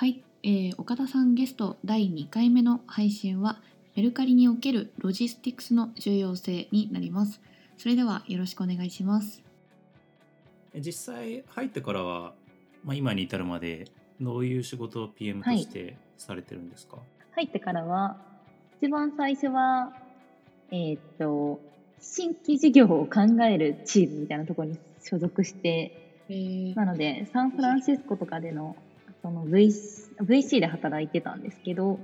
はい、えー岡田さんゲスト第2回目の配信はメルカリにおけるロジスティクスの重要性になります。それではよろしくお願いします。え実際入ってからは、まあ、今に至るまでどういう仕事を PM とはいしてされてるんですか、入ってからは、一番最初は、えーっと、新規事業を考えるチームみたいなところに所属して、えーなので、サンフランシスコとかでの、その VC, VC で働いてたんですけど、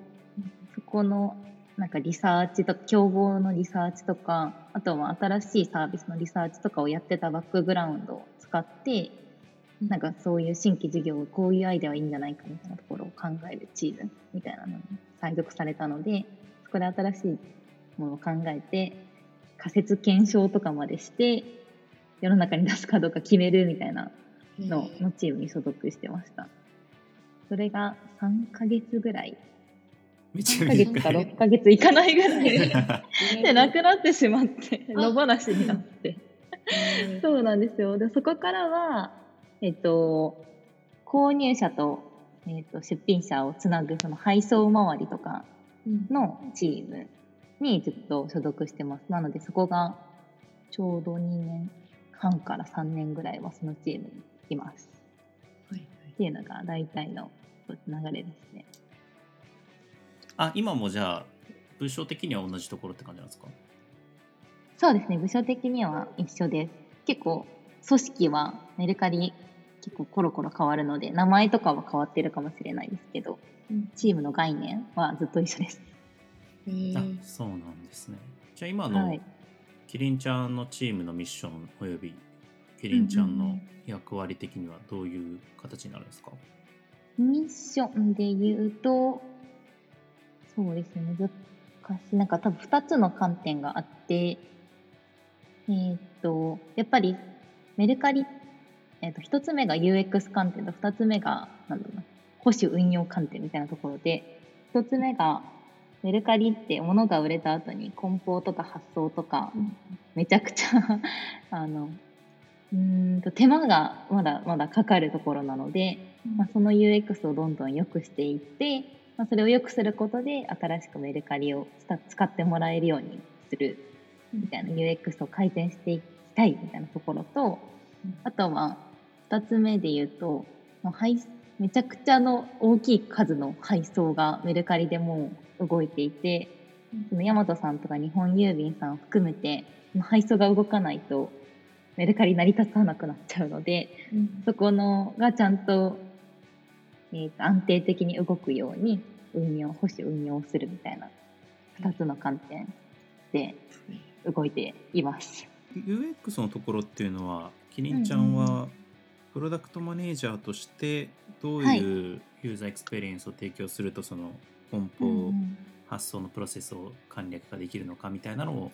そこのなんかリサーチと、競合のリサーチとか、あとは新しいサービスのリサーチとかをやってたバックグラウンドを使って、なんかそういう新規事業、こういうアイデアはいいんじゃないかみたいなところを考えるチームみたいなのに配属されたので、そこで新しいものを考えて、仮説検証とかまでして、世の中に出すかどうか決めるみたいなののチームに所属してました。それが3ヶ月ぐらい、めちゃ3ヶ月か短い6ヶ月いかないぐらい で、なくなってしまって、あ野放しになって。えーそうなんですよ。で、そこからは、えっと、購入者と、えっと、出品者をつなぐ、その配送周りとかうんのチームにずっと所属してます。なので、そこがちょうど2年半から3年ぐらいはそのチームにいます。はいっていうのが大体の流れですね。あ今もじゃあ部署的には同じところって感じなんですか？そうですね、部署的には一緒です。結構、組織はメルカリ結構コロコロ変わるので、名前とかは変わってるかもしれないですけど、うんチームの概念はずっと一緒です。えーあそうなんですねじゃあ今のはい。キリンちゃんのチームのミッションおよびキリンちゃんの役割的にはどういう形になるんですか、ミッションで言うと、そうですね、難しい。なんか多分2つの観点があって、えーっと、やっぱりメルカリ、えーっと、1つ目が UX 観点と2つ目が、なんだろうな、保守運用観点みたいなところで、1つ目がメルカリって物が売れた後に梱包とか発送とか、うんめちゃくちゃ あのうーんと手間がまだまだかかるところなので、まあ、その UX をどんどん良くしていって、まあ、それを良くすることで新しくメルカリを使使ってもらえるようにするみたいな UX を改善していきたいみたいなところとあとは2つ目で言うと配めちゃくちゃの大きい数の配送がメルカリでもう動いていてそのヤマトさんとか日本郵便さんを含めて配送が動かないとメルカリ成り立たなくなっちゃうのでうん。そこのがちゃんと,、えーと安定的に動くように運用保守運用するみたいな2つの観点で動いています。UX のところっていうのはキリンちゃんはプロダクトマネージャーとしてどうはい。いうユーザーエクスペリエンスを提供するとその梱包、うん。発送のプロセスを簡略化できるのかみたいなのを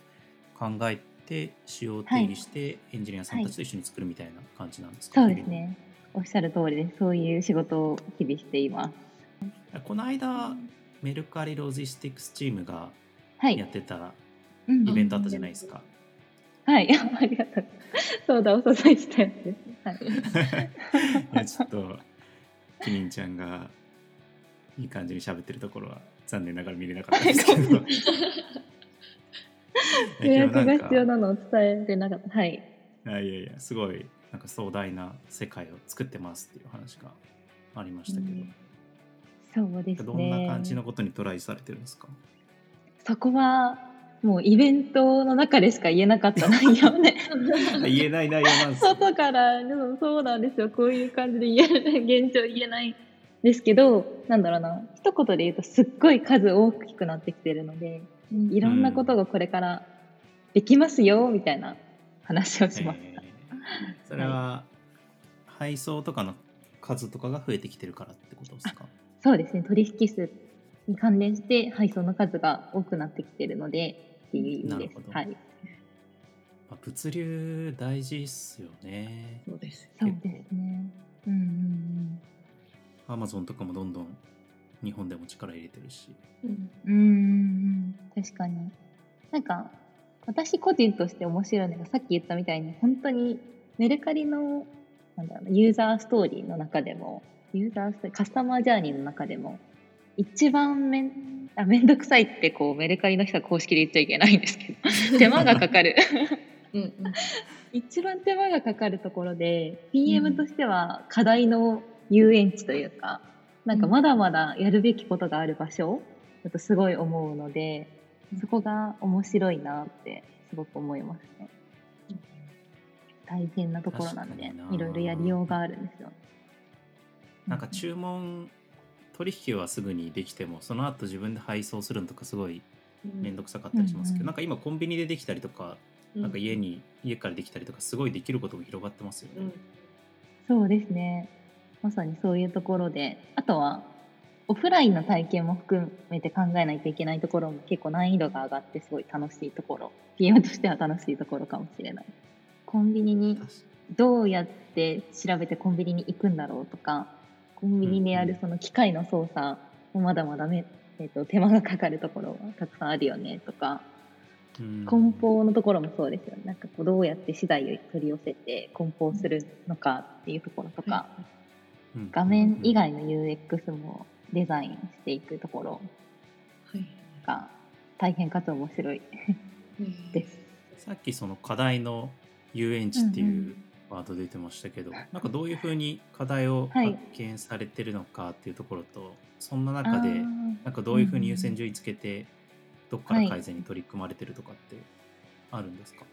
考えて仕様を定義してエンジニアさんたちと一緒に作るみたいな感じなんですか、そうですね。おっしゃる通りです。そういう仕事を日々しています。この間メルカリロジスティクスチームがはい。やってたうんイベントあったじゃないですか、はい。ありがとう。そうだ、お誘いしたやつです。はい。い やちょっとキリンちゃんがいい感じに喋ってるところは残念ながら見れなかったんですけど 予約が必要ななのを伝えてなかった。はい。いやいやいやすごいなんか壮大な世界を作ってますっていう話がありましたけど、うんそうですね。どんな感じのことにトライされてるんですか？そこはもうイベントの中でしか言えなかった内容ね。言えない内容なんですよ外から、でもそうなんですよ。こういう感じで言え現状言えないんですけど、なんだろうな。一言で言うとすっごい数大きくなってきてるので、いろんなことがこれからできますよ、みたいな話をしました。えーそれは配送とかの数とかが増えてきてるからってことですか？そうですね。取引数に関連して配送の数が多くなってきてるので、っていう意味ですはい。まあ物流大事っすよねそうです。そうですね。うんうんうん。アマゾンとかもどんどん日本でも力入れてるし。うんうん確かに。なんか私個人として面白いのがさっき言ったみたいに本当にメルカリのなんだろうなユーザーストーリーの中でもユーザースカスタマージャーニーの中でも一番めんあめんどくさいってこうメルカリの人は公式で言っちゃいけないんですけど 手間がかかる。うんうん。一番手間がかかるところで PM としては課題の遊園地というか、なんかまだまだやるべきことがある場所だとすごい思うので、そこが面白いなってすごく思いますね。大変なところなんでいろいろやりようがあるんですよ。なんか注文取引はすぐにできてもその後自分で配送するのとかすごい面倒くさかったりしますけど、うんうんなんか今コンビニでできたりとか、なんか家に家からできたりとかすごいできることも広がってますよね。そうですね。まさにそういうところで、あとはオフラインの体験も含めて考えないといけないところも結構難易度が上がってすごい楽しいところ、PM としては楽しいところかもしれない。コンビニにどうやって調べてコンビニに行くんだろうとか、コンビニでやるその機械の操作もまだまだめ、えっと手間がかかるところはたくさんあるよねとか、うん梱包のところもそうですよね。なんかこうどうやって資材を取り寄せて梱包するのかっていうところとか、うん画面以外の UX もデザインしていくところはい。が大変かつ面白い です。さっきその課題の遊園地ってうんういうワード出てましたけど、なんかどういうふうに課題をはい発見されてるのかっていうところと、そんな中でなんかどういうふうに優先順位つけてどっから改善に取り組まれてるとかってあるんですか、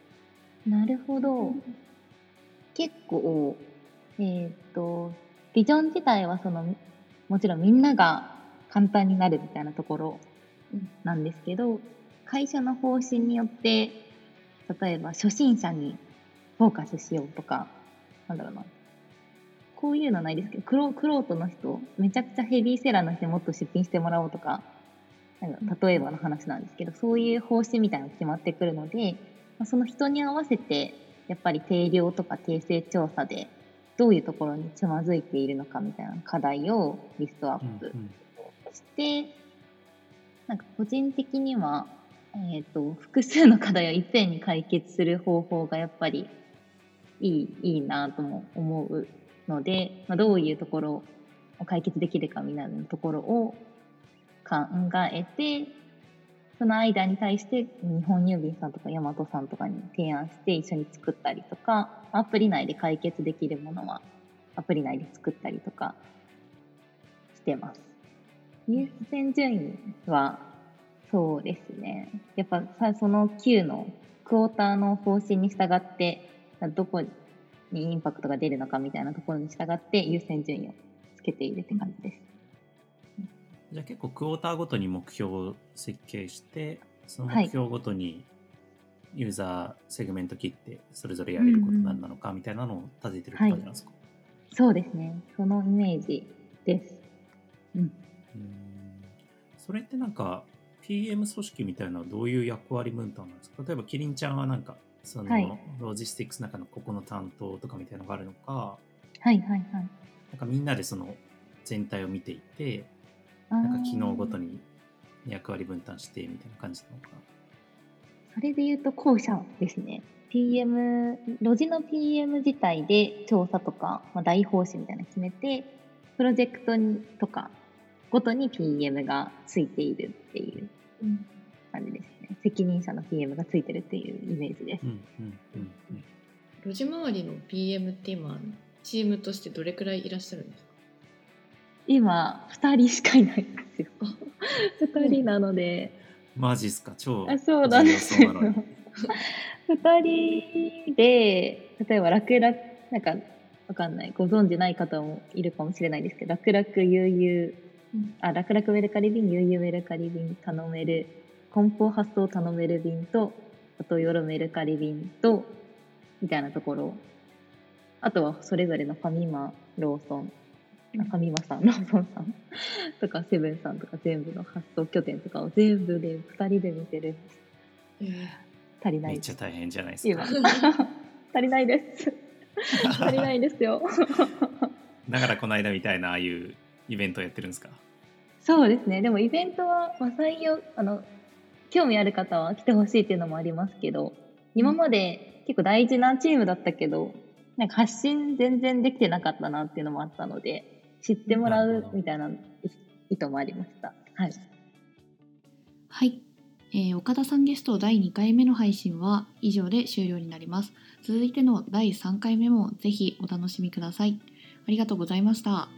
なるほど。結構、えっ、と、ビジョン自体はその、もちろんみんなが簡単になるみたいなところなんですけど、会社の方針によって、例えば初心者にフォーカスしようとか、なんだろうな。こういうのないですけど、クロクロートの人、めちゃくちゃヘビーセラーの人にもっと出品してもらおうとか、なんか例えばの話なんですけど、そういう方針みたいなのが決まってくるので、まあその人に合わせて、やっぱり定量とか訂正調査で、どういうところにつまずいているのかみたいな課題をリストアップうんして、なんか個人的には、えっ、と、複数の課題をいっぺんに解決する方法がやっぱりいい、いいなとも思うので、まあ、どういうところを解決できるかみたいなところを考えて、その間に対して日本郵便さんとかヤマトさんとかに提案して一緒に作ったりとか、アプリ内で解決できるものはアプリ内で作ったりとかしてます。優先順位はそうですね。やっぱさその Q のクォーターの方針に従って、どこにインパクトが出るのかみたいなところに従って優先順位をつけているって感じです。じゃあ結構クォーターごとに目標を設計してそのはい目標ごとにユーザーセグメント切ってそれぞれやれること何なのかみたいなのを立ててる感じなんですか、そうですね。そのイメージです。うん。うんそれってなんか PM 組織みたいなのはどういう役割分担なんですか？例えばキリンちゃんはなんかその、はいロジスティックスの中のここの担当とかみたいなのがあるのかはいはいはい。なんかみんなでその全体を見ていてなんか機能ごとに役割分担してみたいな感じなのかそれで言うと後者ですね。PM、ロジの PM 自体で調査とか、まあ、大方針みたいなの決めて、プロジェクトにとかごとに PM がついているっていう感じですね。責任者の PM がついてるっていうイメージです。うんうんうんうん路地周りの PM って今チームとしてどれくらいいらっしゃるんですか？今、2人しかいないんですよ。2人なので、マジっすか？超あそうなんですよ重要そうなのに。2人で、例えば楽々、なんか、わかんない、ご存知ない方もいるかもしれないですけど、楽々悠々、あ、楽々メルカリ便、悠々メルカリ便頼める、梱包発送頼める便と、あとヨロメルカリ便と、みたいなところ。あとはそれぞれのファミマ、ローソン、あファミマさん、ローソンさんとかセブンさんとか全部の発送拠点とかを全部で2人で見てるんです。えー足りないめっちゃ大変じゃないです今か。足りないです。足りないですよ。だからこの間みたいなああいうイベントやってるんですか？そうですね。でもイベントは、まあ、採用、あの、興味ある方は来てほしいっていうのもありますけど、今まで結構大事なチームだったけど、なんか発信全然できてなかったなっていうのもあったので、知ってもらうみたいな意図もありました。はい。はい、えー岡田さんゲスト第2回目の配信は以上で終了になります。続いての第3回目もぜひお楽しみください。ありがとうございました。